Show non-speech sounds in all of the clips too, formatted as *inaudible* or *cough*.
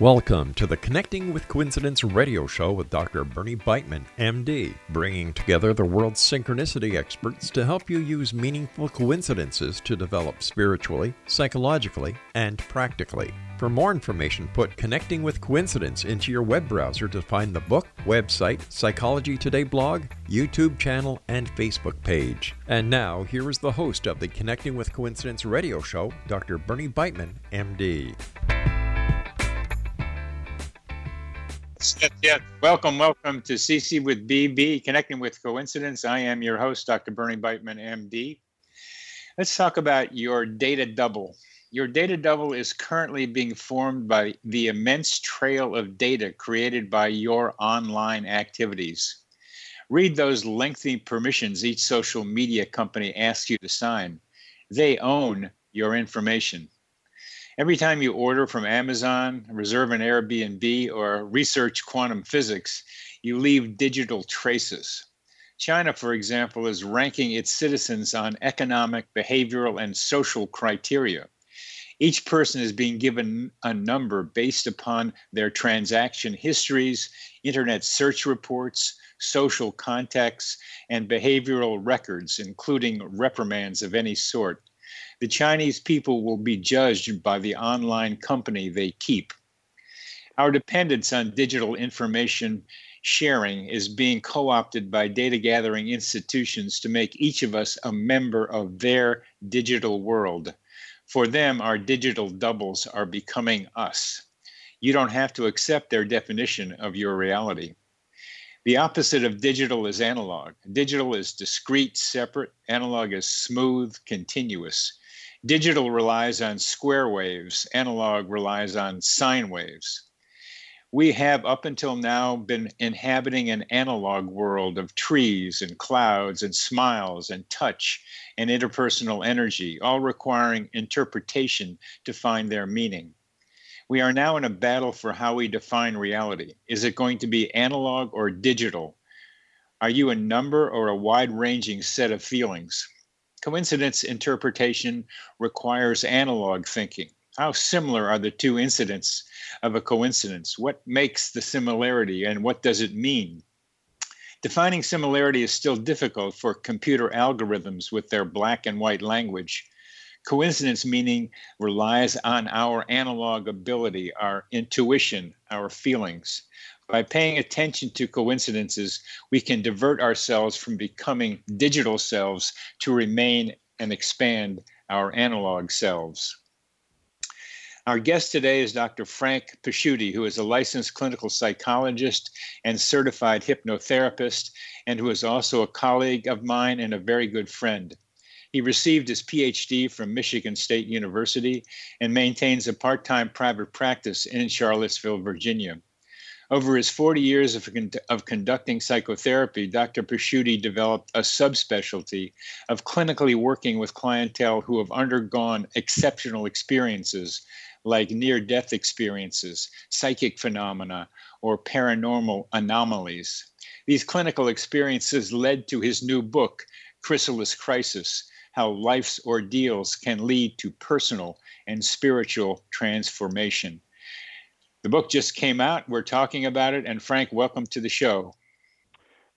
Welcome to the Connecting with Coincidence radio show with Dr. Bernie Beitman, MD, bringing together the world's synchronicity experts to help you use meaningful coincidences to develop spiritually, psychologically, and practically. For more information, put Connecting with Coincidence into your web browser to find the book, website, Psychology Today blog, YouTube channel, and Facebook page. And now, here is the host of the Connecting with Coincidence radio show, Dr. Bernie Beitman, MD. Yes, yes. Welcome, welcome to CC with BB, Connecting with Coincidence. I am your host, Dr. Bernie Beitman, MD. Let's talk about your data double. Your data double is currently being formed by the immense trail of data created by your online activities. Read those lengthy permissions each social media company asks you to sign. They own your information. Every time you order from Amazon, reserve an Airbnb, or research quantum physics, you leave digital traces. China, for example, is ranking its citizens on economic, behavioral, and social criteria. Each person is being given a number based upon their transaction histories, internet search reports, social contacts, and behavioral records, including reprimands of any sort the Chinese people will be judged by the online company they keep. Our dependence on digital information sharing is being co opted by data gathering institutions to make each of us a member of their digital world. For them, our digital doubles are becoming us. You don't have to accept their definition of your reality. The opposite of digital is analog. Digital is discrete, separate. Analog is smooth, continuous. Digital relies on square waves. Analog relies on sine waves. We have up until now been inhabiting an analog world of trees and clouds and smiles and touch and interpersonal energy, all requiring interpretation to find their meaning. We are now in a battle for how we define reality. Is it going to be analog or digital? Are you a number or a wide ranging set of feelings? Coincidence interpretation requires analog thinking. How similar are the two incidents of a coincidence? What makes the similarity and what does it mean? Defining similarity is still difficult for computer algorithms with their black and white language. Coincidence meaning relies on our analog ability, our intuition, our feelings. By paying attention to coincidences, we can divert ourselves from becoming digital selves to remain and expand our analog selves. Our guest today is Dr. Frank Pasciuti, who is a licensed clinical psychologist and certified hypnotherapist, and who is also a colleague of mine and a very good friend. He received his PhD from Michigan State University and maintains a part time private practice in Charlottesville, Virginia. Over his 40 years of, of conducting psychotherapy, Dr. Pasciuti developed a subspecialty of clinically working with clientele who have undergone exceptional experiences like near death experiences, psychic phenomena, or paranormal anomalies. These clinical experiences led to his new book, Chrysalis Crisis how life's ordeals can lead to personal and spiritual transformation. The book just came out. We're talking about it. And Frank, welcome to the show.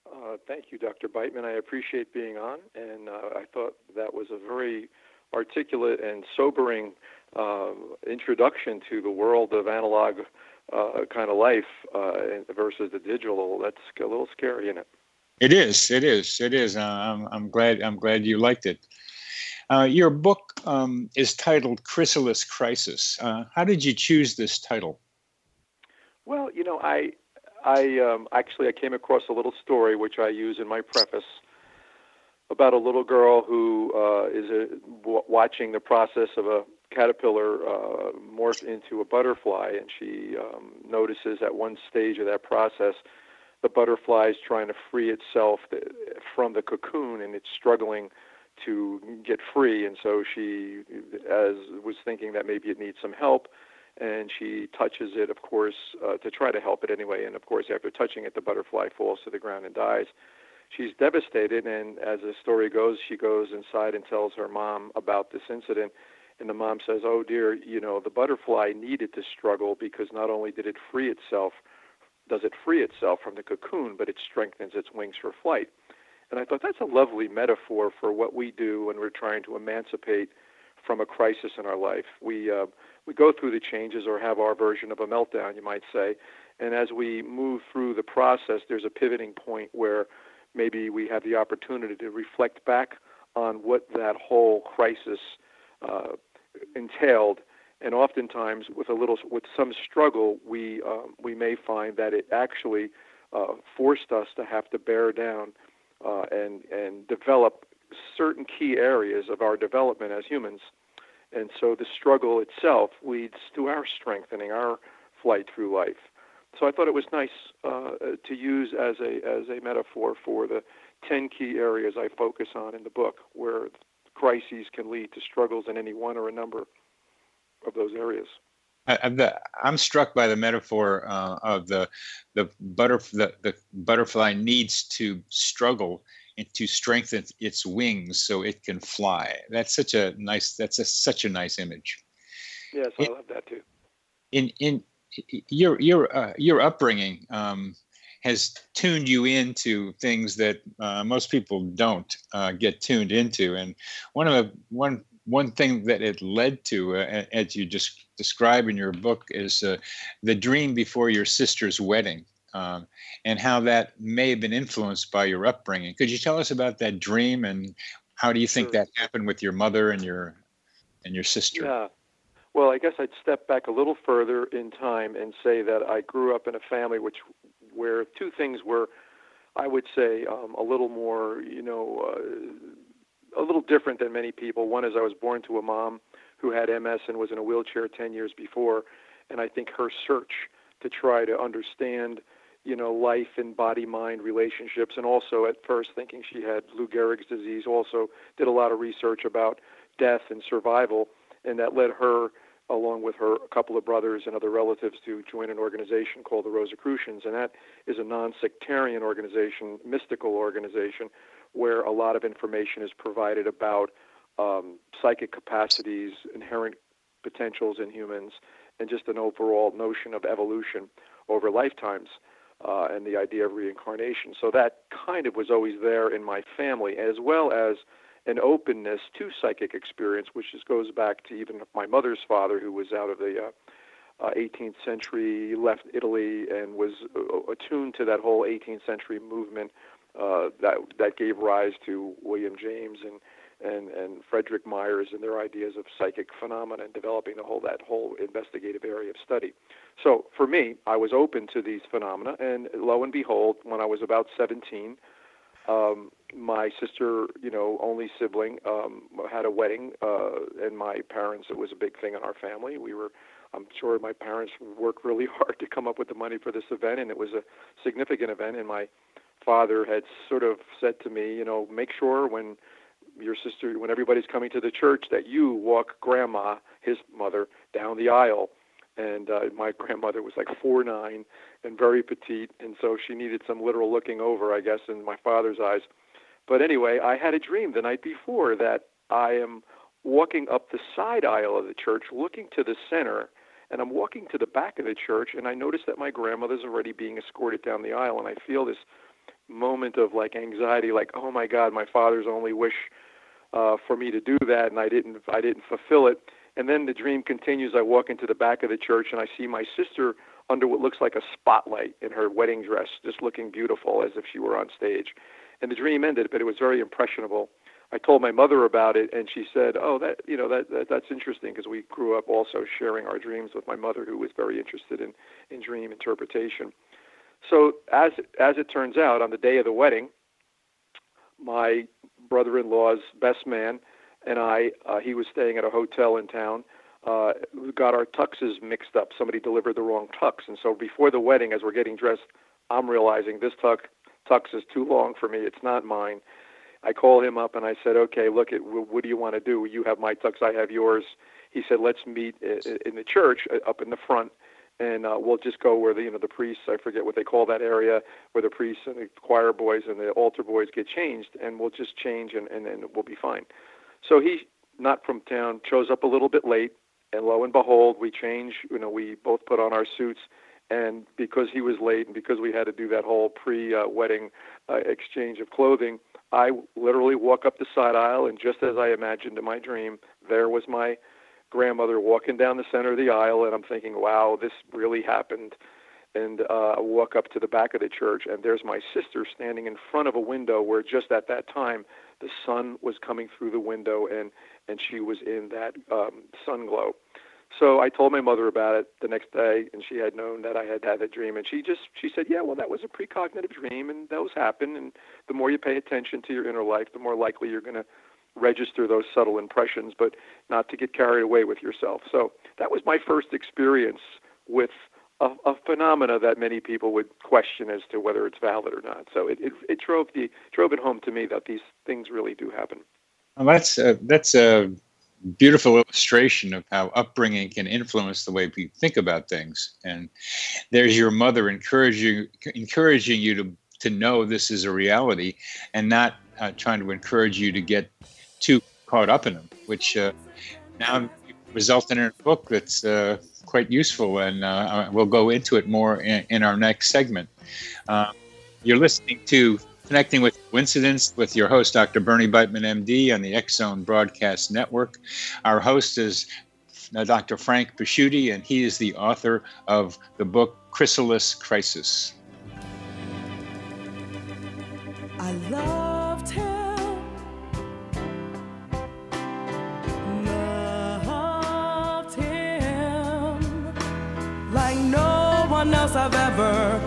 Uh, thank you, Dr. Beitman. I appreciate being on. And uh, I thought that was a very articulate and sobering uh, introduction to the world of analog uh, kind of life uh, versus the digital. That's a little scary, isn't it? It is. It is. It is. Uh, I'm, I'm glad. I'm glad you liked it. Uh, your book um, is titled Chrysalis Crisis. Uh, how did you choose this title? Well, you know, I, I um, actually I came across a little story which I use in my preface about a little girl who uh, is a, w- watching the process of a caterpillar uh, morph into a butterfly, and she um, notices at one stage of that process the butterfly is trying to free itself from the cocoon, and it's struggling to get free. And so she, as was thinking that maybe it needs some help, and she touches it, of course, uh, to try to help it anyway. And of course, after touching it, the butterfly falls to the ground and dies. She's devastated, and as the story goes, she goes inside and tells her mom about this incident. And the mom says, Oh dear, you know, the butterfly needed to struggle because not only did it free itself, does it free itself from the cocoon, but it strengthens its wings for flight. And I thought that's a lovely metaphor for what we do when we're trying to emancipate from a crisis in our life. We uh, we go through the changes or have our version of a meltdown, you might say. And as we move through the process, there's a pivoting point where maybe we have the opportunity to reflect back on what that whole crisis uh, entailed. And oftentimes, with a little, with some struggle, we um, we may find that it actually uh, forced us to have to bear down uh, and and develop certain key areas of our development as humans. And so the struggle itself leads to our strengthening, our flight through life. So I thought it was nice uh, to use as a as a metaphor for the ten key areas I focus on in the book, where crises can lead to struggles in any one or a number of those areas. I'm struck by the metaphor uh, of the the, butter, the the butterfly needs to struggle to strengthen its wings so it can fly. That's such a nice. That's a, such a nice image. Yes, I love that too. In in your your uh, your upbringing um, has tuned you into things that uh, most people don't uh, get tuned into, and one of the one one thing that it led to, uh, as you just describe in your book, is uh, the dream before your sister's wedding, um, and how that may have been influenced by your upbringing. Could you tell us about that dream, and how do you think sure. that happened with your mother and your and your sister? Yeah. Well, I guess I'd step back a little further in time and say that I grew up in a family which where two things were, I would say, um, a little more, you know, uh, a little different than many people. One is I was born to a mom who had MS and was in a wheelchair 10 years before, and I think her search to try to understand you know, life and body mind relationships, and also at first thinking she had Lou Gehrig's disease. Also, did a lot of research about death and survival, and that led her, along with her a couple of brothers and other relatives, to join an organization called the Rosicrucians, and that is a non-sectarian organization, mystical organization, where a lot of information is provided about um, psychic capacities, inherent potentials in humans, and just an overall notion of evolution over lifetimes uh, and the idea of reincarnation. So that kind of was always there in my family, as well as an openness to psychic experience, which just goes back to even my mother's father, who was out of the uh, uh, 18th century, left Italy, and was uh, attuned to that whole 18th century movement uh, that that gave rise to William James and and and Frederick Myers and their ideas of psychic phenomena and developing the whole that whole investigative area of study. So for me, I was open to these phenomena, and lo and behold, when I was about 17, um, my sister, you know, only sibling, um, had a wedding, uh, and my parents. It was a big thing in our family. We were, I'm sure, my parents worked really *laughs* hard to come up with the money for this event, and it was a significant event. And my father had sort of said to me, you know, make sure when your sister, when everybody's coming to the church, that you walk grandma, his mother, down the aisle. And uh, my grandmother was like four nine and very petite, and so she needed some literal looking over, I guess, in my father's eyes. But anyway, I had a dream the night before that I am walking up the side aisle of the church, looking to the center, and I'm walking to the back of the church, and I notice that my grandmother's already being escorted down the aisle, and I feel this moment of like anxiety, like, oh my God, my father's only wish uh, for me to do that, and I didn't I didn't fulfill it. And then the dream continues. I walk into the back of the church and I see my sister under what looks like a spotlight in her wedding dress, just looking beautiful as if she were on stage. And the dream ended, but it was very impressionable. I told my mother about it, and she said, "Oh, that you know that, that that's interesting because we grew up also sharing our dreams with my mother, who was very interested in in dream interpretation." So as as it turns out, on the day of the wedding, my brother-in-law's best man and I, uh, he was staying at a hotel in town, uh, got our tuxes mixed up. Somebody delivered the wrong tux, and so before the wedding, as we're getting dressed, I'm realizing this tux tux is too long for me. It's not mine. I call him up and I said, "Okay, look, at what do you want to do? You have my tux, I have yours." He said, "Let's meet in the church uh, up in the front." and uh, we'll just go where the you know the priests I forget what they call that area where the priests and the choir boys and the altar boys get changed, and we'll just change and and, and we'll be fine. So he, not from town, shows up a little bit late, and lo and behold, we change. You know, we both put on our suits, and because he was late, and because we had to do that whole pre-wedding uh, exchange of clothing, I literally walk up the side aisle, and just as I imagined in my dream, there was my grandmother walking down the center of the aisle, and I'm thinking, wow, this really happened. And uh, I walk up to the back of the church, and there's my sister standing in front of a window where just at that time the sun was coming through the window and and she was in that um, sun glow. So I told my mother about it the next day, and she had known that I had had that dream, and she just she said, "Yeah, well, that was a precognitive dream, and those happen. And the more you pay attention to your inner life, the more likely you're going to register those subtle impressions, but not to get carried away with yourself." So that was my first experience with a, a phenomena that many people would question as to whether it's valid or not. So it, it, it drove the drove it home to me that these things really do happen. Well, that's a, that's a beautiful illustration of how upbringing can influence the way we think about things. And there's your mother encouraging encouraging you to to know this is a reality, and not uh, trying to encourage you to get too caught up in them, which uh, now resulted in a book that's uh, quite useful, and uh, we'll go into it more in, in our next segment. Uh, you're listening to Connecting with Coincidence with your host, Dr. Bernie Beitman, MD, on the Zone Broadcast Network. Our host is uh, Dr. Frank Pasciuti, and he is the author of the book Chrysalis Crisis. I loved else I've ever,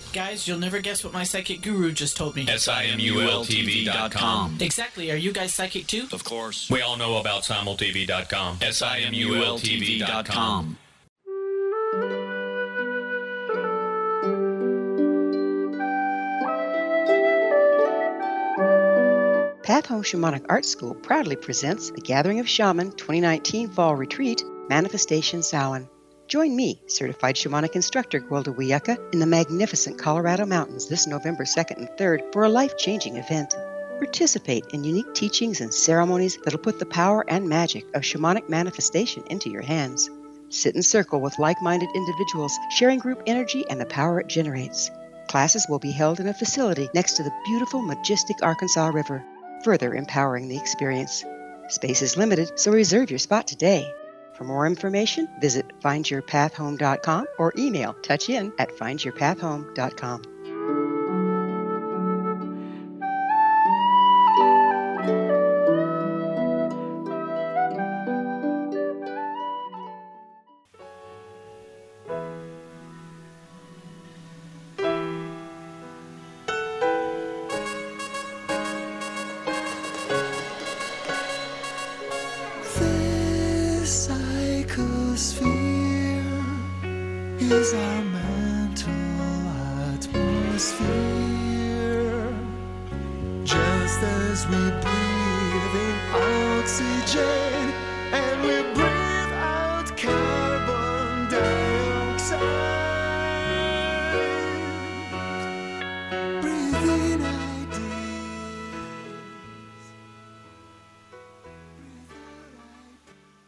Guys, you'll never guess what my psychic guru just told me. S-I-M-U-L-T-V.com. Exactly. Are you guys psychic too? Of course. We all know about simultv.com. S-I-M-U-L-T-V.com. Path Home Shamanic Art School proudly presents the Gathering of Shaman 2019 Fall Retreat, Manifestation Samhain. Join me, certified shamanic instructor Gwilda Wiyaka, in the magnificent Colorado Mountains this November 2nd and 3rd for a life changing event. Participate in unique teachings and ceremonies that'll put the power and magic of shamanic manifestation into your hands. Sit in circle with like minded individuals, sharing group energy and the power it generates. Classes will be held in a facility next to the beautiful, majestic Arkansas River, further empowering the experience. Space is limited, so reserve your spot today. For more information, visit findyourpathhome.com or email touchin at findyourpathhome.com.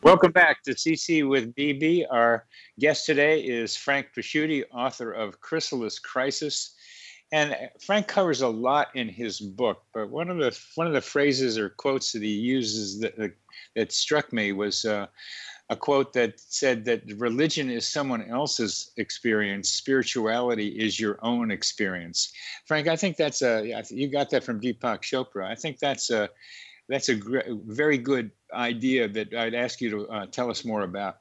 Welcome back to CC with BB. Our guest today is Frank Pasciuti, author of Chrysalis Crisis. And Frank covers a lot in his book, but one of the one of the phrases or quotes that he uses that that struck me was uh, a quote that said that religion is someone else's experience, spirituality is your own experience. Frank, I think that's a you got that from Deepak Chopra. I think that's a that's a gr- very good idea that I'd ask you to uh, tell us more about.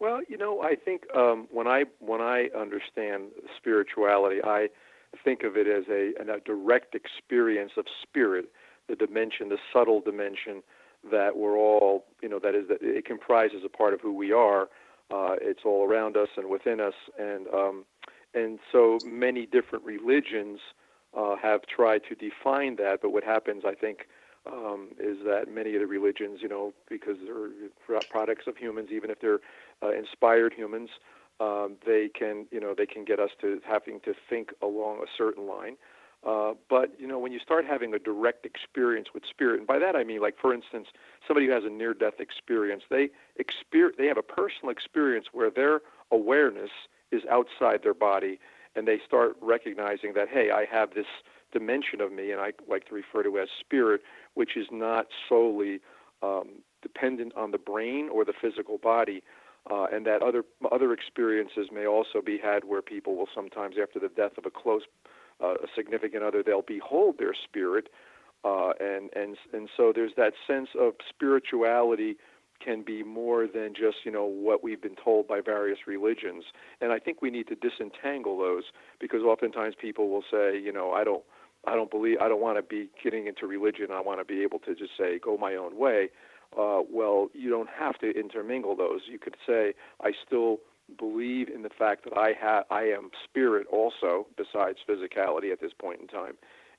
Well, you know, I think um, when I when I understand spirituality, I think of it as a, a direct experience of spirit, the dimension, the subtle dimension that we're all, you know, that is that it comprises a part of who we are. Uh, it's all around us and within us, and um, and so many different religions uh, have tried to define that. But what happens, I think, um, is that many of the religions, you know, because they're products of humans, even if they're uh, inspired humans, um, they can, you know, they can get us to having to think along a certain line. Uh, but you know, when you start having a direct experience with spirit, and by that I mean, like for instance, somebody who has a near-death experience, they experience, they have a personal experience where their awareness is outside their body, and they start recognizing that, hey, I have this dimension of me, and I like to refer to as spirit, which is not solely um, dependent on the brain or the physical body. Uh, and that other other experiences may also be had where people will sometimes, after the death of a close uh, a significant other, they'll behold their spirit, uh, and and and so there's that sense of spirituality can be more than just you know what we've been told by various religions, and I think we need to disentangle those because oftentimes people will say you know I don't I don't believe I don't want to be getting into religion. I want to be able to just say go my own way. Uh, well, you don't have to intermingle those. You could say I still believe in the fact that I have I am spirit also besides physicality at this point in time,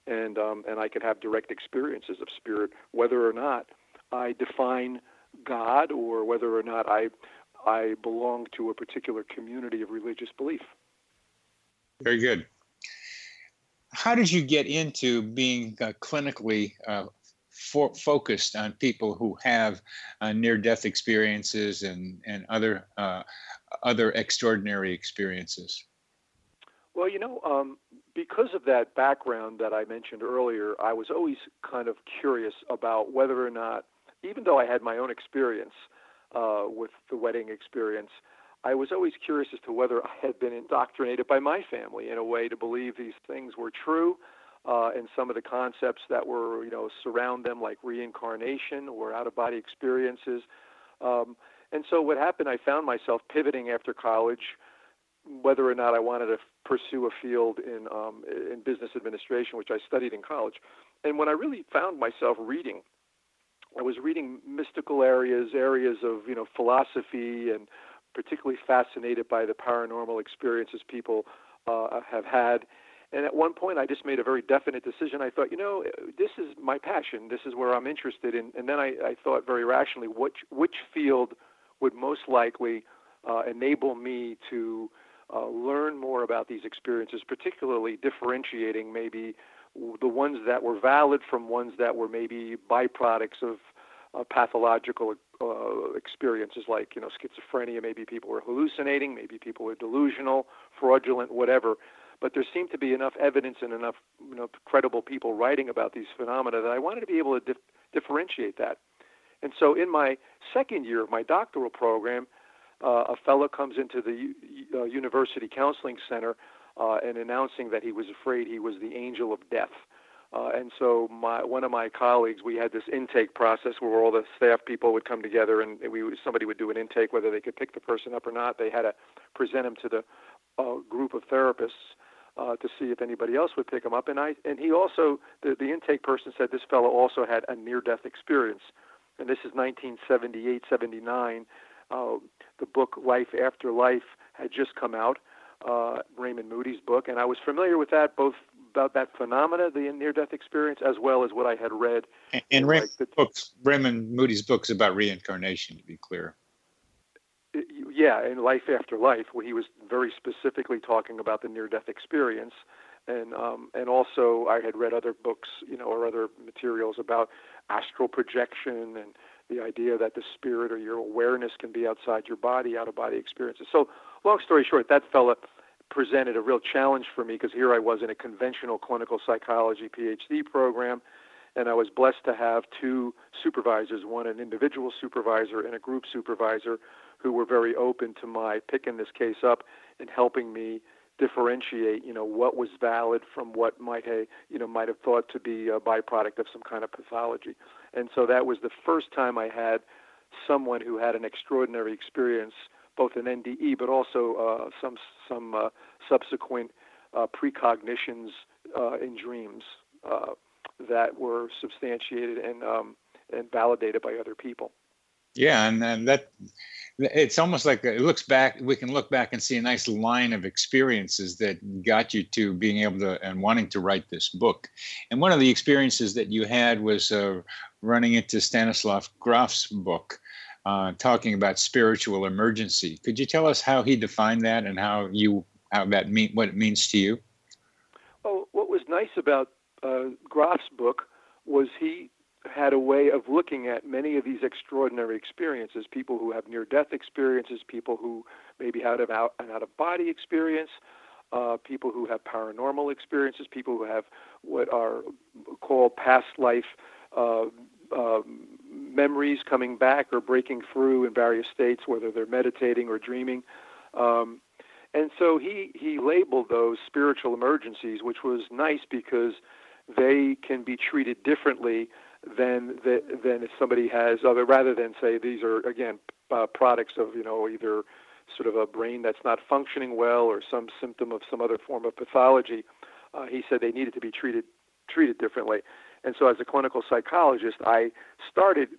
and um, and I can have direct experiences of spirit whether or not I define God or whether or not I I belong to a particular community of religious belief. Very good. How did you get into being uh, clinically uh, for, focused on people who have uh, near-death experiences and and other uh, other extraordinary experiences? Well, you know, um, because of that background that I mentioned earlier, I was always kind of curious about whether or not, even though I had my own experience uh, with the wedding experience, I was always curious as to whether I had been indoctrinated by my family in a way to believe these things were true. Uh, and some of the concepts that were, you know, surround them, like reincarnation or out-of-body experiences. Um, and so what happened, I found myself pivoting after college, whether or not I wanted to pursue a field in um, in business administration, which I studied in college. And when I really found myself reading, I was reading mystical areas, areas of you know philosophy, and particularly fascinated by the paranormal experiences people uh, have had. And at one point, I just made a very definite decision. I thought, you know, this is my passion. This is where I'm interested in. And then I, I thought very rationally, which which field would most likely uh, enable me to uh, learn more about these experiences, particularly differentiating maybe the ones that were valid from ones that were maybe byproducts of uh, pathological uh, experiences like you know schizophrenia. Maybe people were hallucinating, maybe people were delusional, fraudulent, whatever. But there seemed to be enough evidence and enough you know, credible people writing about these phenomena that I wanted to be able to dif- differentiate that. And so in my second year of my doctoral program, uh, a fellow comes into the uh, University Counseling Center uh, and announcing that he was afraid he was the angel of death. Uh, and so my one of my colleagues, we had this intake process where all the staff people would come together and we somebody would do an intake, whether they could pick the person up or not. They had to present him to the uh, group of therapists uh, to see if anybody else would pick him up. And I and he also the, the intake person said this fellow also had a near-death experience and this is 1978, 79. Uh, the book Life After Life had just come out, uh, Raymond Moody's book, and I was familiar with that both about that phenomena, the near-death experience, as well as what I had read. And, and Raymond, like the, books, Raymond Moody's books about reincarnation, to be clear. Yeah, in Life After Life, where he was very specifically talking about the near-death experience, and um, and also I had read other books, you know, or other materials about astral projection and the idea that the spirit or your awareness can be outside your body, out of body experiences. So, long story short, that fella presented a real challenge for me because here I was in a conventional clinical psychology PhD program, and I was blessed to have two supervisors, one an individual supervisor and a group supervisor, who were very open to my picking this case up and helping me differentiate, you know, what was valid from what might have, you know, might have thought to be a byproduct of some kind of pathology. And so that was the first time I had someone who had an extraordinary experience, both in NDE, but also uh, some some uh, subsequent uh, precognitions in dreams that were substantiated and um, and validated by other people. Yeah, and, and that it's almost like it looks back. We can look back and see a nice line of experiences that got you to being able to and wanting to write this book. And one of the experiences that you had was uh, running into Stanislav Grof's book, uh, talking about spiritual emergency. Could you tell us how he defined that and how you how that mean what it means to you? Well, what was nice about uh, book was he had a way of looking at many of these extraordinary experiences people who have near death experiences, people who maybe had an out, of body experience, uh, people who have paranormal experiences, people who have what are called past life uh, uh, memories coming back or breaking through in various states, whether they're meditating or dreaming. Um, and so he, he labeled those spiritual emergencies, which was nice because they can be treated differently than the, than if somebody has other rather than say these are again uh, products of you know either sort of a brain that's not functioning well or some symptom of some other form of pathology. Uh, he said they needed to be treated treated differently. And so, as a clinical psychologist, I started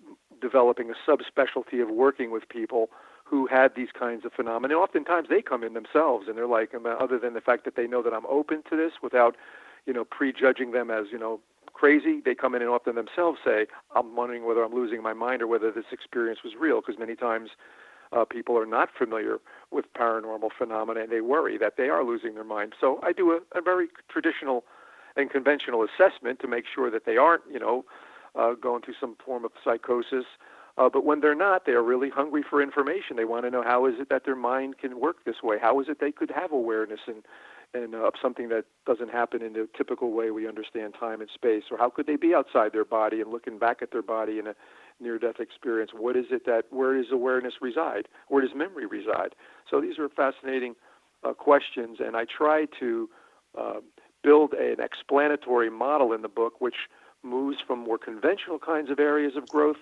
developing a subspecialty of working with people who had these kinds of phenomena. And oftentimes, they come in themselves, and they're like, other than the fact that they know that I'm open to this, without you know prejudging them as you know crazy. They come in and often themselves say, I'm wondering whether I'm losing my mind or whether this experience was real, because many times uh, people are not familiar with paranormal phenomena and they worry that they are losing their mind. So I do a, a very traditional and conventional assessment to make sure that they aren't, you know, uh, going through some form of psychosis. Uh, but when they're not, they are really hungry for information. They want to know how is it that their mind can work this way? How is it they could have awareness and and uh, something that doesn't happen in the typical way we understand time and space? Or how could they be outside their body and looking back at their body in a near-death experience? What is it that where does awareness reside? Where does memory reside? So these are fascinating uh, questions, and I try to uh, build an explanatory model in the book, which moves from more conventional kinds of areas of growth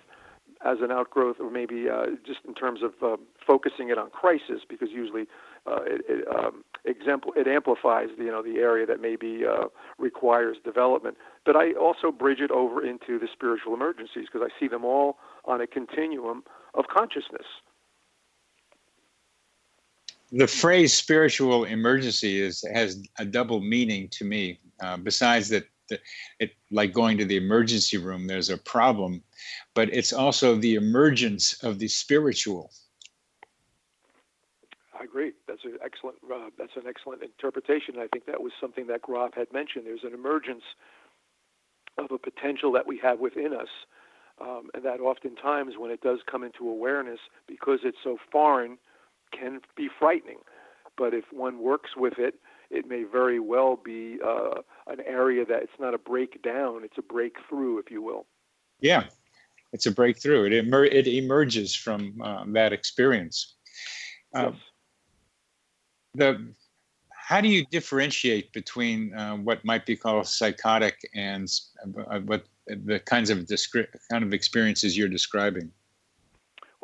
as an outgrowth, or maybe uh, just in terms of uh, focusing it on crisis, because usually uh, it, it, um, exempl- it amplifies the, you know the area that maybe uh, requires development. But I also bridge it over into the spiritual emergencies because I see them all on a continuum of consciousness. The phrase "spiritual emergency" is has a double meaning to me. Uh, besides that, it like going to the emergency room, there's a problem, but it's also the emergence of the spiritual I agree. That's an excellent. Uh, that's an excellent interpretation. I think that was something that Grof had mentioned. There's an emergence of a potential that we have within us, um, and that oftentimes, when it does come into awareness, because it's so foreign, can be frightening. But if one works with it, it may very well be uh, an area that it's not a breakdown; it's a breakthrough, if you will. Yeah, it's a breakthrough. It emer- it emerges from uh, that experience. Yes. Um, the how do you differentiate between uh, what might be called psychotic and uh, what the kinds of descri- kind of experiences you're describing?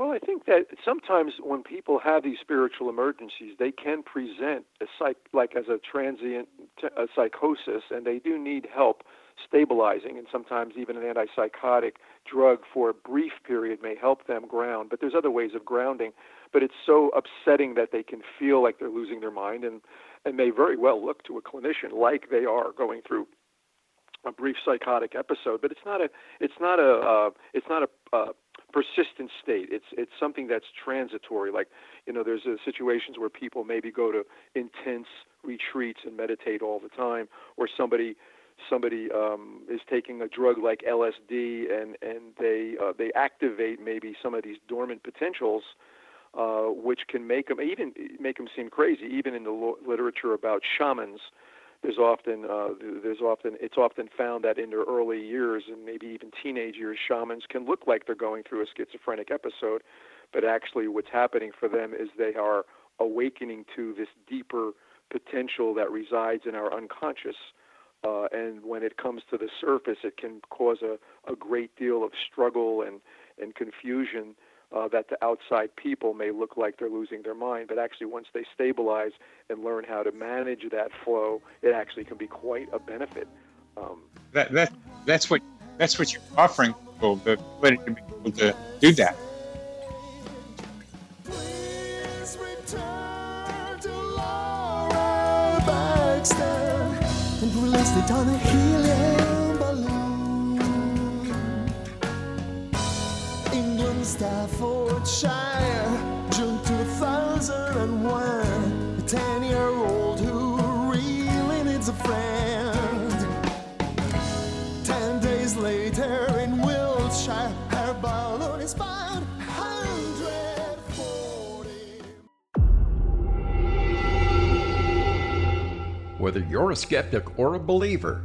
Well, I think that sometimes when people have these spiritual emergencies, they can present a psych like as a transient t- a psychosis, and they do need help stabilizing, and sometimes even an antipsychotic drug for a brief period may help them ground. But there's other ways of grounding but it's so upsetting that they can feel like they're losing their mind and and may very well look to a clinician like they are going through a brief psychotic episode but it's not a it's not a uh, it's not a uh, persistent state it's it's something that's transitory like you know there's uh, situations where people maybe go to intense retreats and meditate all the time or somebody somebody um, is taking a drug like LSD and and they uh, they activate maybe some of these dormant potentials uh, which can make them even make them seem crazy. Even in the lo- literature about shamans, there's often uh, there's often it's often found that in their early years and maybe even teenage years, shamans can look like they're going through a schizophrenic episode, but actually what's happening for them is they are awakening to this deeper potential that resides in our unconscious. Uh, and when it comes to the surface, it can cause a, a great deal of struggle and, and confusion uh, that to outside people may look like they're losing their mind. But actually, once they stabilize and learn how to manage that flow, it actually can be quite a benefit. Um, that, that, that's, what, that's what you're offering people, the ability to be able to do that. and released it on a helium Staffordshire, June 2001. A 10 year old who really needs a friend. Ten days later in Wiltshire, her balloon is found. Whether you're a skeptic or a believer,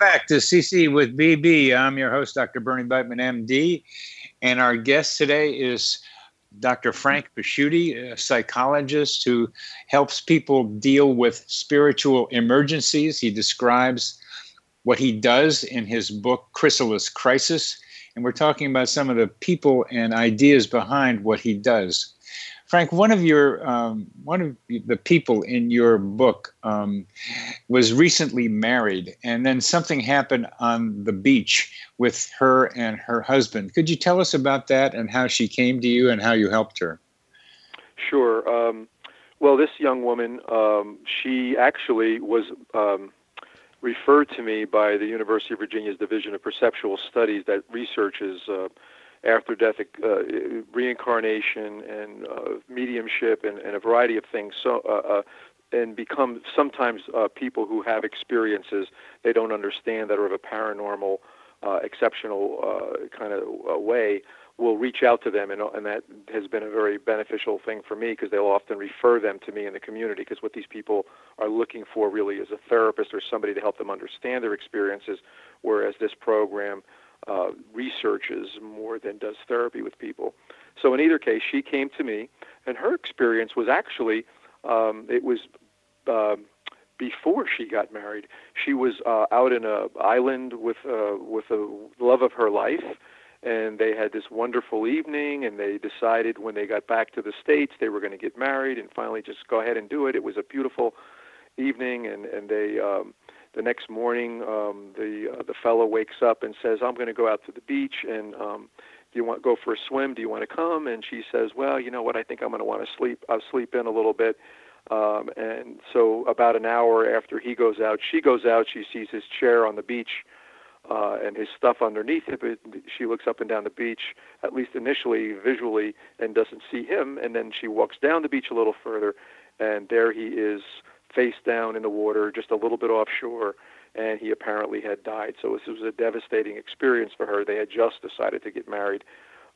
back to CC with BB. I'm your host, Dr. Bernie Beitman, MD, and our guest today is Dr. Frank Pasciuti, a psychologist who helps people deal with spiritual emergencies. He describes what he does in his book, Chrysalis Crisis, and we're talking about some of the people and ideas behind what he does. Frank, one of your um, one of the people in your book um, was recently married, and then something happened on the beach with her and her husband. Could you tell us about that and how she came to you and how you helped her? Sure. Um, well, this young woman, um, she actually was um, referred to me by the University of Virginia's Division of Perceptual Studies that researches uh, after death uh, reincarnation and uh, mediumship and, and a variety of things. So, uh, uh, and become sometimes uh, people who have experiences they don't understand that are of a paranormal, uh, exceptional kind of way will reach out to them, and, and that has been a very beneficial thing for me because they'll often refer them to me in the community because what these people are looking for really is a therapist or somebody to help them understand their experiences, whereas this program uh, researches more than does therapy with people. So in either case, she came to me, and her experience was actually um, it was. Uh, before she got married, she was uh, out in a island with uh, with the love of her life, and they had this wonderful evening and they decided when they got back to the states they were going to get married and finally just go ahead and do it it was a beautiful evening and and they um the next morning um the uh, the fellow wakes up and says i'm going to go out to the beach and um do you want to go for a swim do you want to come and she says well you know what i think i'm going to want to sleep i'll sleep in a little bit um and so about an hour after he goes out she goes out she sees his chair on the beach uh, and his stuff underneath it. But she looks up and down the beach, at least initially, visually, and doesn't see him. And then she walks down the beach a little further, and there he is, face down in the water, just a little bit offshore. And he apparently had died. So this was a devastating experience for her. They had just decided to get married.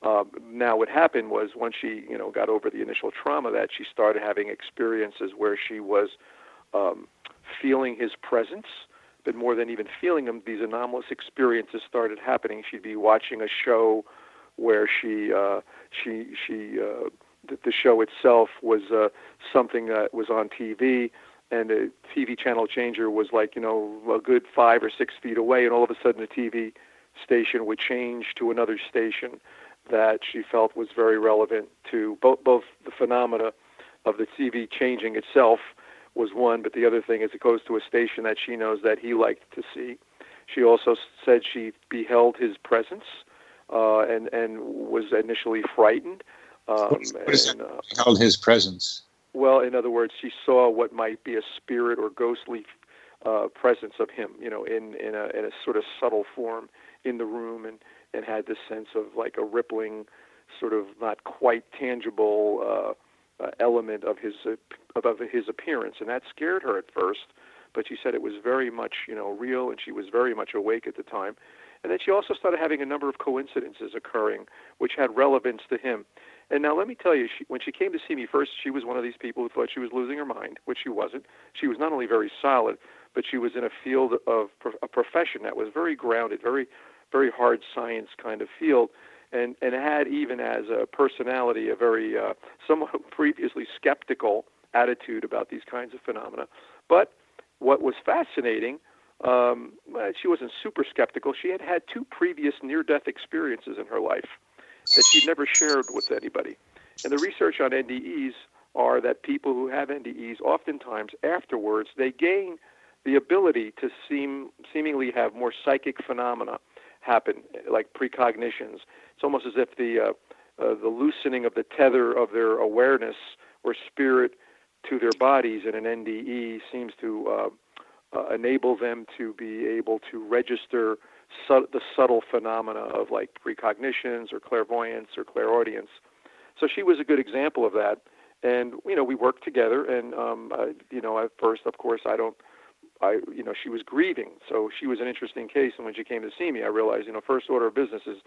Um, now, what happened was once she, you know, got over the initial trauma, that she started having experiences where she was um, feeling his presence, but more than even feeling him, these anomalous experiences started happening. She'd be watching a show where she uh, she she uh, the, the show itself was uh, something that was on TV, and the TV channel changer was like you know a good five or six feet away, and all of a sudden the TV station would change to another station that she felt was very relevant to both both the phenomena of the TV changing itself was one, but the other thing is it goes to a station that she knows that he liked to see. She also said she beheld his presence uh, and and was initially frightened. Um, what is and, uh, held his presence? Well, in other words, she saw what might be a spirit or ghostly uh, presence of him, you know, in in a in a sort of subtle form in the room, and and had this sense of like a rippling, sort of not quite tangible uh, uh, element of his uh, of his appearance, and that scared her at first. But she said it was very much, you know, real, and she was very much awake at the time. And then she also started having a number of coincidences occurring, which had relevance to him. And now let me tell you, she, when she came to see me first, she was one of these people who thought she was losing her mind, which she wasn't. She was not only very solid, but she was in a field of a profession that was very grounded, very, very hard science kind of field, and and had even as a personality a very uh, somewhat *laughs* previously skeptical attitude about these kinds of phenomena. But what was fascinating, um, she wasn't super skeptical. She had had two previous near death experiences in her life that she'd never shared with anybody. And the research on NDEs are that people who have NDEs, oftentimes afterwards, they gain the ability to seem seemingly have more psychic phenomena happen, like precognitions. It's almost as if the uh, uh, the loosening of the tether of their awareness or spirit to their bodies in an NDE seems to uh, uh, enable them to be able to register su- the subtle phenomena of like precognitions or clairvoyance or clairaudience. So she was a good example of that. And you know, we worked together, and um, uh, you know, at first, of course, I don't, I, you know, she was grieving, so she was an interesting case. And when she came to see me, I realized, you know, first order of business is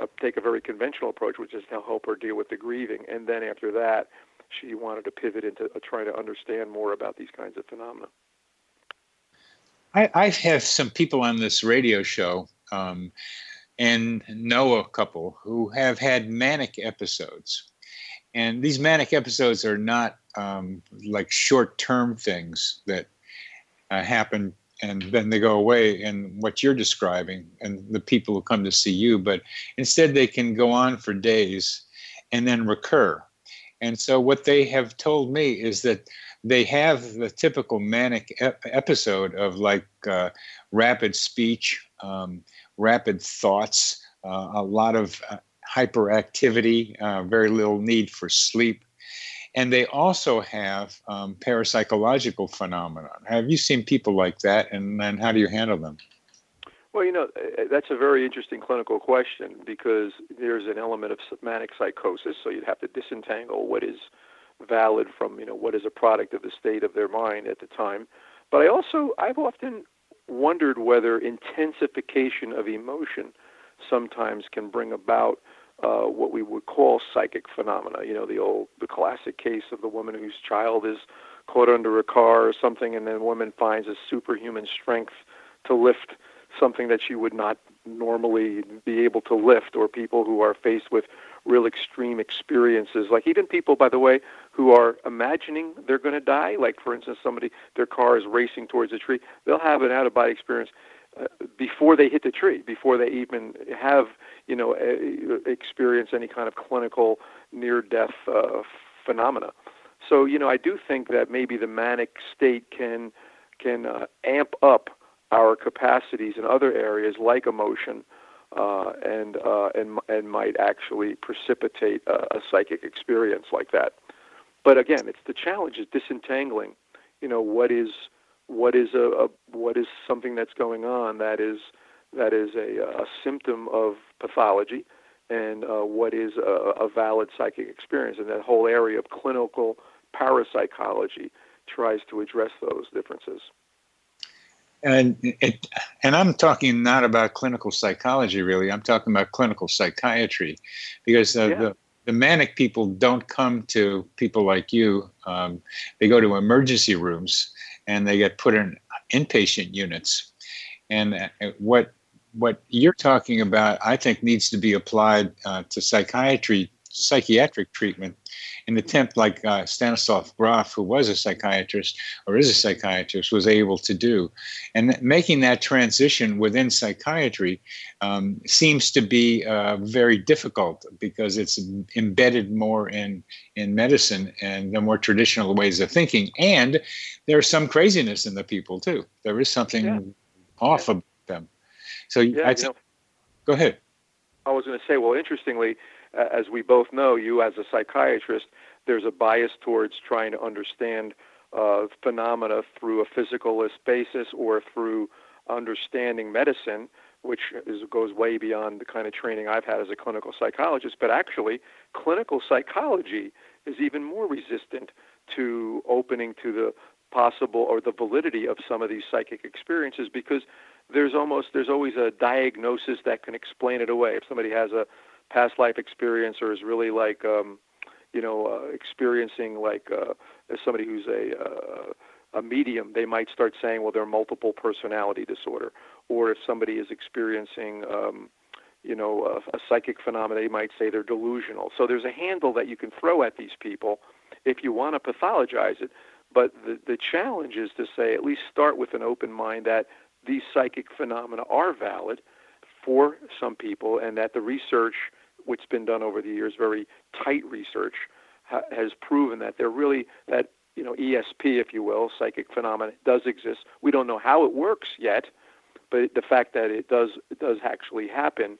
uh, take a very conventional approach, which is to help her deal with the grieving, and then after that, she wanted to pivot into uh, trying to understand more about these kinds of phenomena. I, I have some people on this radio show um, and know a couple who have had manic episodes. And these manic episodes are not um, like short term things that uh, happen and then they go away and what you're describing and the people who come to see you, but instead they can go on for days and then recur. And so what they have told me is that they have the typical manic ep- episode of like uh, rapid speech, um, rapid thoughts, uh, a lot of uh, hyperactivity, uh, very little need for sleep. And they also have um, parapsychological phenomena. Have you seen people like that, and then how do you handle them? Well, you know, uh, uh, that's a very interesting clinical question because there's an element of manic psychosis, so you'd have to disentangle what is valid from, you know, what is a product of the state of their mind at the time. But I also, I've often wondered whether intensification of emotion sometimes can bring about uh, what we would call psychic phenomena. You know, the old, the classic case of the woman whose child is caught under a car or something, and then the woman finds a superhuman strength to lift something that she would not normally be able to lift, or people who are faced with real extreme experiences. Like even people, by the way, who are imagining they're going to die. Like for instance, somebody their car is racing towards a tree. They'll have an out of body experience uh, before they hit the tree, before they even have you know a, experience any kind of clinical near death uh, phenomena. So you know, I do think that maybe the manic state can can uh, amp up our capacities in other areas like emotion uh, and uh, and and might actually precipitate a, a, psychic experience like that. But again, it's the challenge is disentangling. You know what is what is a, a what is something that's going on that is that is a, a symptom of pathology, and uh, what is a, a valid psychic experience, and that whole area of clinical parapsychology tries to address those differences and it, and I'm talking not about clinical psychology really. I'm talking about clinical psychiatry, because uh, yeah. the the manic people don't come to people like you. Um, they go to emergency rooms and they get put in inpatient units. And uh, what what you're talking about, I think, needs to be applied uh, to psychiatry, psychiatric treatment an attempt like uh, Stanislav Grof, who was a psychiatrist or is a psychiatrist, was able to do. And making that transition within psychiatry um, seems to be uh, very difficult because it's embedded more in, in medicine and the more traditional ways of thinking. And there's some craziness in the people, too. There is something yeah. off yeah. about them. So yeah, I know, go ahead. I was going to say, well, interestingly, as we both know, you as a psychiatrist, there's a bias towards trying to understand uh, phenomena through a physicalist basis or through understanding medicine, which is, goes way beyond the kind of training I've had as a clinical psychologist. But actually, clinical psychology is even more resistant to opening to the possible or the validity of some of these psychic experiences because there's almost there's always a diagnosis that can explain it away. If somebody has a past life experience or is really like um, you know uh, experiencing like uh, as somebody who's a uh, a medium, they might start saying, well, they're multiple personality disorder, or if somebody is experiencing um, you know a, a psychic phenomenon, they might say they're delusional. So there's a handle that you can throw at these people if you want to pathologize it. But the, the challenge is to say, at least start with an open mind that these psychic phenomena are valid for some people, and that the research, which has been done over the years, very tight research, ha- has proven that they're really that you know ESP, if you will, psychic phenomena does exist. We don't know how it works yet, but the fact that it does it does actually happen,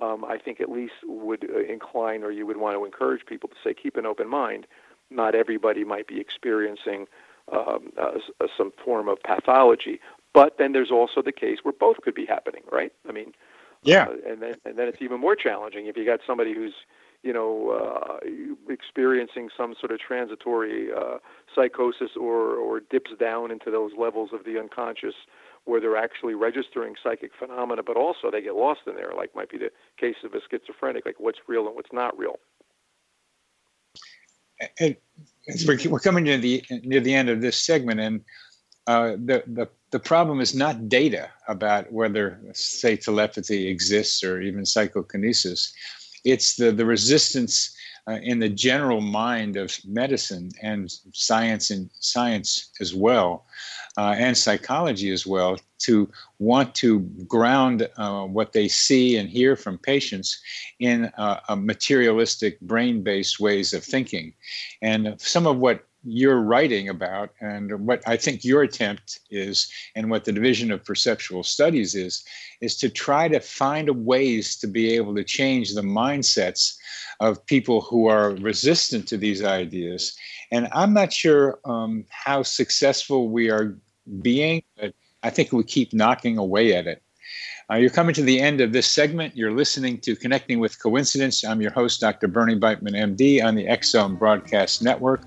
um, I think at least would uh, incline or you would want to encourage people to say keep an open mind. Not everybody might be experiencing um, uh, some form of pathology, but then there's also the case where both could be happening, right? I mean, yeah. Uh, and then and then it's even more challenging if you got somebody who's you know uh, experiencing some sort of transitory uh, psychosis or or dips down into those levels of the unconscious where they're actually registering psychic phenomena, but also they get lost in there, like might be the case of a schizophrenic, like what's real and what's not real. And we're coming near the near the end of this segment, and uh, the the the problem is not data about whether, say, telepathy exists or even psychokinesis. It's the, the resistance uh, in the general mind of medicine and science and science as well, uh, and psychology as well, to want to ground uh, what they see and hear from patients in a materialistic, brain-based ways of thinking. And some of what you're writing about and what I think your attempt is and what the division of perceptual studies is is to try to find ways to be able to change the mindsets of people who are resistant to these ideas and I'm not sure um, how successful we are being but I think we keep knocking away at it uh, you're coming to the end of this segment. You're listening to Connecting with Coincidence. I'm your host, Dr. Bernie Beitman, MD, on the X Zone Broadcast Network.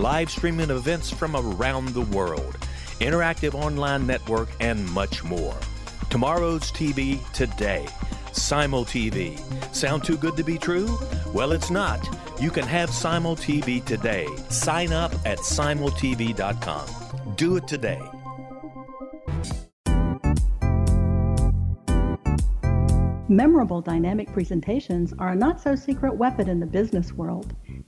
live streaming events from around the world, interactive online network, and much more. Tomorrow's TV today. Simul TV. Sound too good to be true? Well, it's not. You can have Simul TV today. Sign up at simultv.com. Do it today. Memorable dynamic presentations are a not so secret weapon in the business world.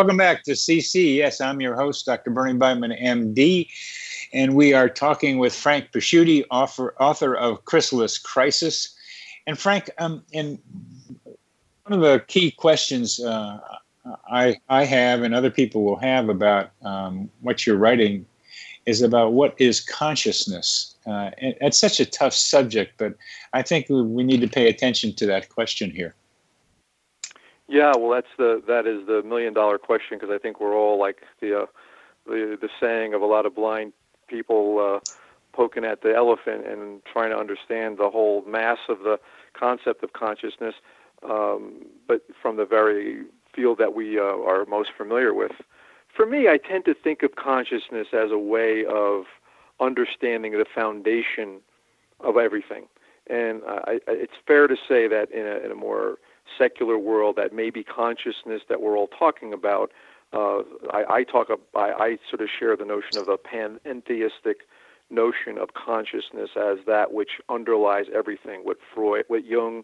Welcome back to CC. Yes, I'm your host, Dr. Bernie Beitman, MD, and we are talking with Frank Pasciuti, author, author of Chrysalis Crisis. And Frank, um, in one of the key questions uh, I, I have and other people will have about um, what you're writing is about what is consciousness. Uh, and it's such a tough subject, but I think we need to pay attention to that question here. Yeah, well, that's the that is the million dollar question because I think we're all like the uh, the the saying of a lot of blind people uh, poking at the elephant and trying to understand the whole mass of the concept of consciousness, um, but from the very field that we uh, are most familiar with. For me, I tend to think of consciousness as a way of understanding the foundation of everything. And I, I, it's fair to say that in a, in a more secular world, that maybe consciousness that we're all talking about, uh, I, I talk, I, I sort of share the notion of a pantheistic notion of consciousness as that which underlies everything. What Freud, what Jung,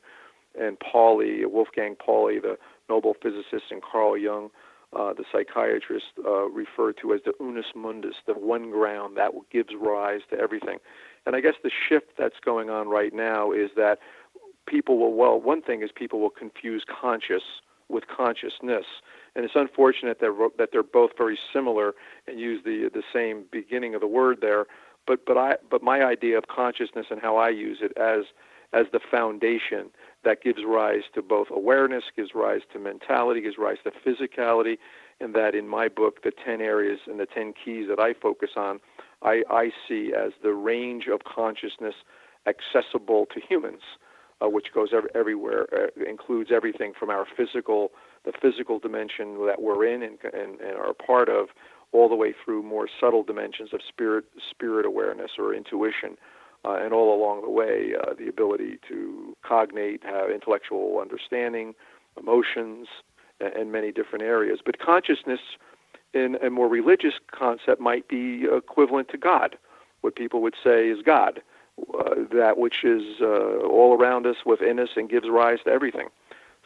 and Pauli, Wolfgang Pauli, the Nobel physicist, and Carl Jung, uh, the psychiatrist, uh, refer to as the unus mundus, the one ground that gives rise to everything. And I guess the shift that's going on right now is that people will, well, one thing is people will confuse conscious with consciousness. And it's unfortunate that, that they're both very similar and use the, the same beginning of the word there. But, but, I, but my idea of consciousness and how I use it as, as the foundation that gives rise to both awareness, gives rise to mentality, gives rise to physicality, and that in my book, the 10 areas and the 10 keys that I focus on, I, I see as the range of consciousness accessible to humans, uh, which goes ev- everywhere, uh, includes everything from our physical, the physical dimension that we're in and, and, and are a part of, all the way through more subtle dimensions of spirit, spirit awareness or intuition uh, and all along the way, uh, the ability to cognate, have intellectual understanding, emotions, and, and many different areas. But consciousness, in a more religious concept, might be equivalent to God. What people would say is God, uh, that which is uh, all around us, within us, and gives rise to everything.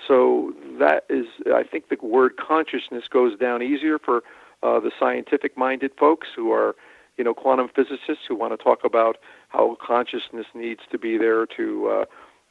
So that is, I think, the word consciousness goes down easier for uh, the scientific-minded folks who are, you know, quantum physicists who want to talk about how consciousness needs to be there to uh,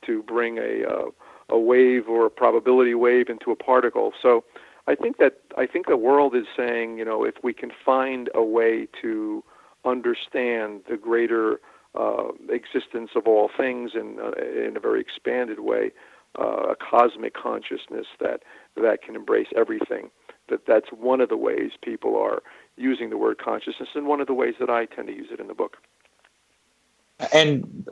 to bring a uh, a wave or a probability wave into a particle. So I think that I think the world is saying, you know, if we can find a way to understand the greater uh, existence of all things in uh, in a very expanded way, uh, a cosmic consciousness that that can embrace everything. That that's one of the ways people are using the word consciousness, and one of the ways that I tend to use it in the book. And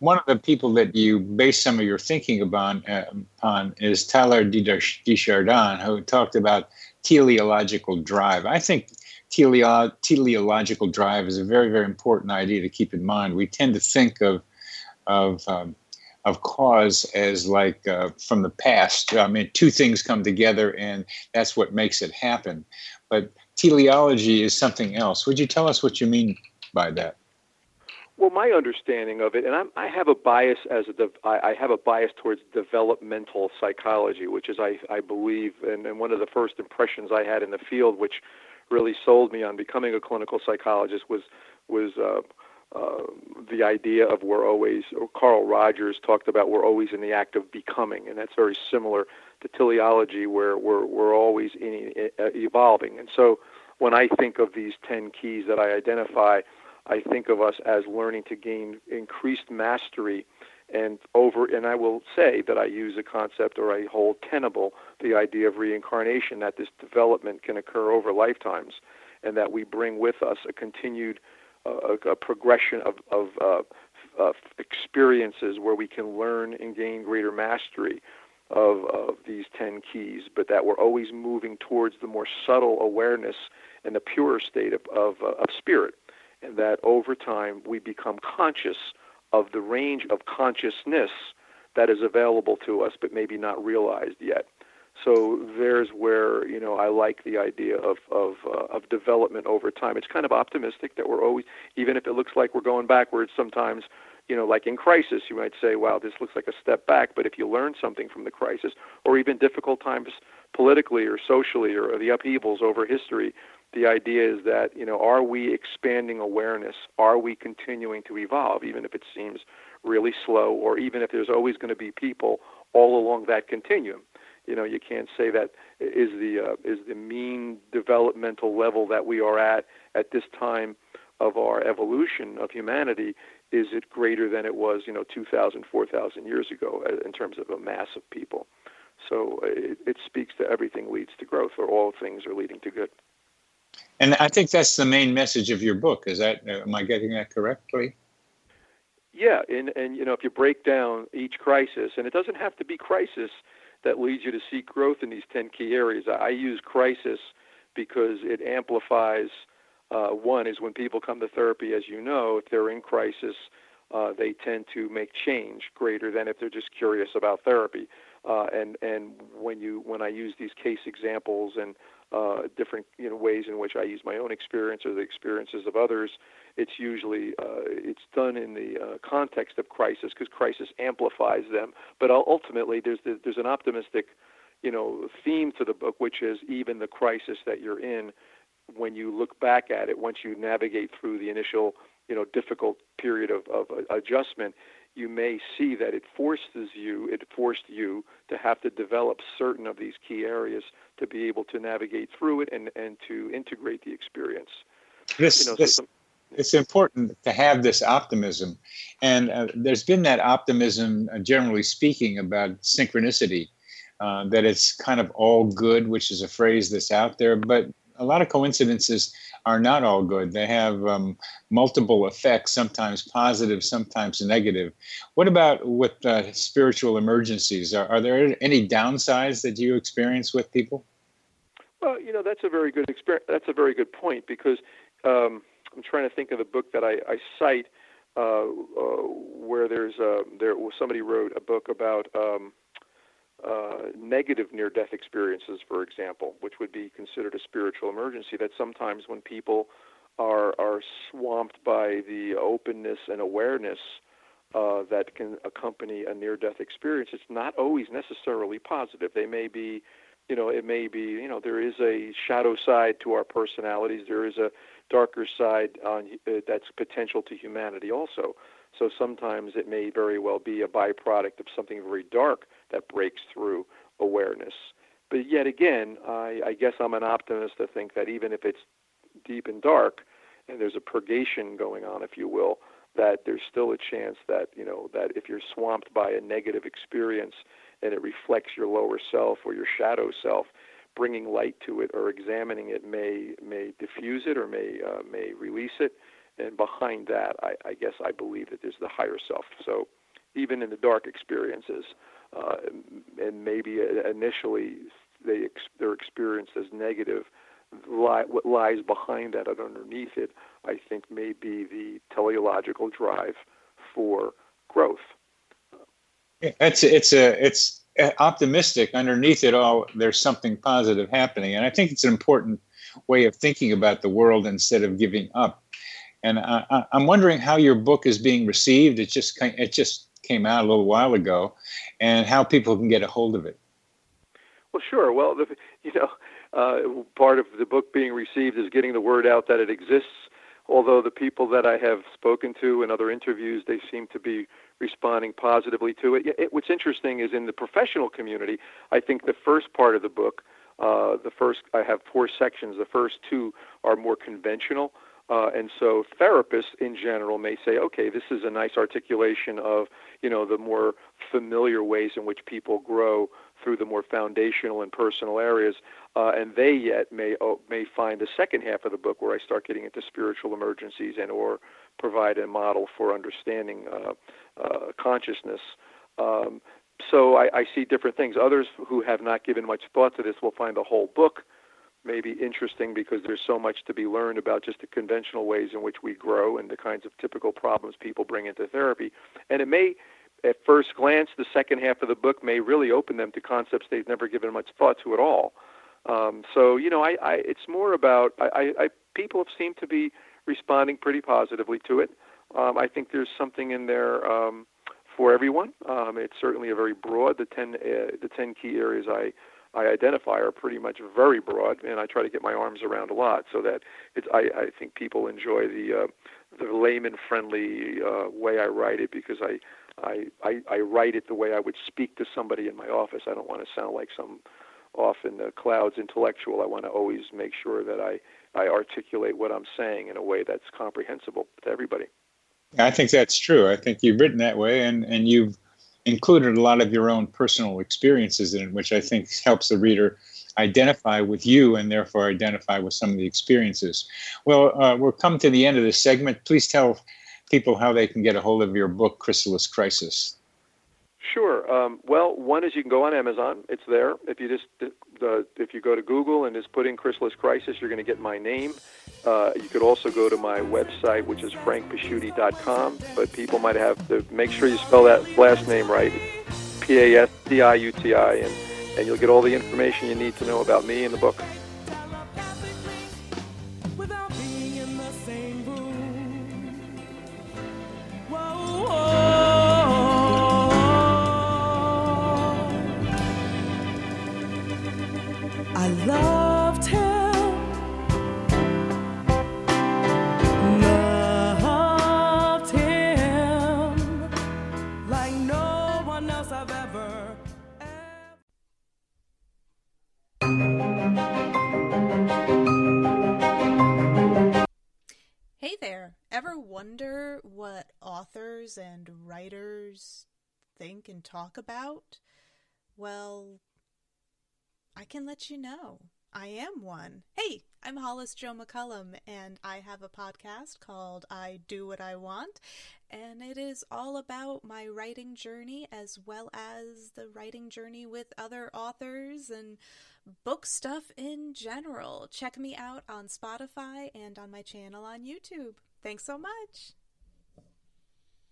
one of the people that you base some of your thinking upon, uh, on is Teilhard de who talked about teleological drive. I think teleo- teleological drive is a very, very important idea to keep in mind. We tend to think of of um, of cause as like uh, from the past. I mean, two things come together, and that's what makes it happen. But teleology is something else. Would you tell us what you mean by that? Well, my understanding of it, and I'm, i have a bias as a de- I have a bias towards developmental psychology, which is I, I believe, and, and one of the first impressions I had in the field, which really sold me on becoming a clinical psychologist, was was uh, uh, the idea of we're always. Carl Rogers talked about we're always in the act of becoming, and that's very similar to teleology, where we're we're always in, uh, evolving. And so, when I think of these ten keys that I identify I think of us as learning to gain increased mastery and over and I will say that I use a concept or I hold tenable the idea of reincarnation that this development can occur over lifetimes and that we bring with us a continued uh, a, progression of, of uh, experiences where we can learn and gain greater mastery of, of these 10 keys, but that we're always moving towards the more subtle awareness and the purer state of, of, of spirit and that over time we become conscious of the range of consciousness that is available to us but maybe not realized yet. So there's where you know I like the idea of of uh, of development over time. It's kind of optimistic that we're always, even if it looks like we're going backwards sometimes. You know, like in crisis, you might say, "Wow, this looks like a step back." But if you learn something from the crisis, or even difficult times politically or socially, or, or the upheavals over history, the idea is that you know, are we expanding awareness? Are we continuing to evolve, even if it seems really slow, or even if there's always going to be people all along that continuum? You know, you can't say that is the uh, is the mean developmental level that we are at at this time of our evolution of humanity. Is it greater than it was, you know, 2,000, 4,000 years ago uh, in terms of a mass of people? So uh, it, it speaks to everything leads to growth, or all things are leading to good. And I think that's the main message of your book. Is that am I getting that correctly? Yeah, and and you know if you break down each crisis, and it doesn't have to be crisis that leads you to seek growth in these 10 key areas. I use crisis because it amplifies. Uh, one is when people come to therapy, as you know, if they're in crisis, uh, they tend to make change greater than if they're just curious about therapy. Uh, and and when you when I use these case examples and uh, different you know ways in which I use my own experience or the experiences of others, it's usually uh, it's done in the uh, context of crisis because crisis amplifies them. But ultimately, there's there's an optimistic, you know, theme to the book, which is even the crisis that you're in, when you look back at it, once you navigate through the initial, you know, difficult period of, of adjustment, you may see that it forces you, it forced you to have to develop certain of these key areas to be able to navigate through it and, and to integrate the experience. This, you know, this, so some, it's important to have this optimism. And uh, there's been that optimism, uh, generally speaking, about synchronicity, uh, that it's kind of all good, which is a phrase that's out there. But a lot of coincidences are not all good. They have um, multiple effects, sometimes positive, sometimes negative. What about with uh, spiritual emergencies? Are, are there any downsides that you experience with people? Well, you know that's a very good experience. That's a very good point because um, I'm trying to think of the book that I, I cite uh, uh, where there's a, there somebody wrote a book about um, uh, negative near-death experiences, for example, which would be considered a spiritual emergency. That sometimes when people are are swamped by the openness and awareness uh, that can accompany a near-death experience, it's not always necessarily positive. They may be, you know, it may be, you know, there is a shadow side to our personalities. There is a darker side on, uh, that's potential to humanity also. So sometimes it may very well be a byproduct of something very dark that breaks through awareness. But yet again, I, I guess I'm an optimist to think that even if it's deep and dark, and there's a purgation going on, if you will, that there's still a chance that you know that if you're swamped by a negative experience and it reflects your lower self or your shadow self, bringing light to it or examining it may may diffuse it or may uh, may release it. And behind that, I, I guess I believe that there's the higher self. So even in the dark experiences, uh, and maybe initially they ex- they're as negative. Li- what lies behind that and underneath it, I think, may be the teleological drive for growth. It's it's a it's optimistic. Underneath it all, there's something positive happening, and I think it's an important way of thinking about the world instead of giving up. And I, am wondering how your book is being received. It just it just came out a little while ago, and how people can get a hold of it. Well, sure. Well, the, you know, uh, part of the book being received is getting the word out that it exists. Although the people that I have spoken to in other interviews, they seem to be responding positively to it. it what's interesting is in the professional community, I think the first part of the book, uh, the first, I have four sections. The first two are more conventional. Uh, and so therapists in general may say, okay, this is a nice articulation of, you know, the more familiar ways in which people grow through the more foundational and personal areas. Uh, and they yet may oh, may find the second half of the book where I start getting into spiritual emergencies and or provide a model for understanding uh, uh, consciousness. Um, so I, I see different things. Others who have not given much thought to this will find the whole book may be interesting because there's so much to be learned about just the conventional ways in which we grow and the kinds of typical problems people bring into therapy. And it may at first glance, the second half of the book may really open them to concepts they've never given much thought to at all. Um, so you know, I, I it's more about I, I, I people have seemed to be responding pretty positively to it. Um, I think there's something in there um, for everyone. Um, it's certainly a very broad. The ten uh, the ten key areas I I identify are pretty much very broad, and I try to get my arms around a lot so that it's. I, I think people enjoy the uh, the layman friendly uh, way I write it because I, I I I write it the way I would speak to somebody in my office. I don't want to sound like some off in the clouds intellectual. I want to always make sure that I I articulate what I'm saying in a way that's comprehensible to everybody. I think that's true. I think you've written that way, and and you've included a lot of your own personal experiences in it, which I think helps the reader identify with you and therefore identify with some of the experiences. Well, uh, we're come to the end of this segment. Please tell people how they can get a hold of your book, Chrysalis Crisis. Sure. Um, well, one is you can go on Amazon. It's there. If you just the if you go to Google and just put in Chrysalis Crisis, you're going to get my name. Uh, you could also go to my website, which is frankpasciuti.com. But people might have to make sure you spell that last name right. P A S C I U T I, and and you'll get all the information you need to know about me and the book. Authors and writers think and talk about? Well, I can let you know. I am one. Hey, I'm Hollis Joe McCullum, and I have a podcast called I Do What I Want, and it is all about my writing journey as well as the writing journey with other authors and book stuff in general. Check me out on Spotify and on my channel on YouTube. Thanks so much.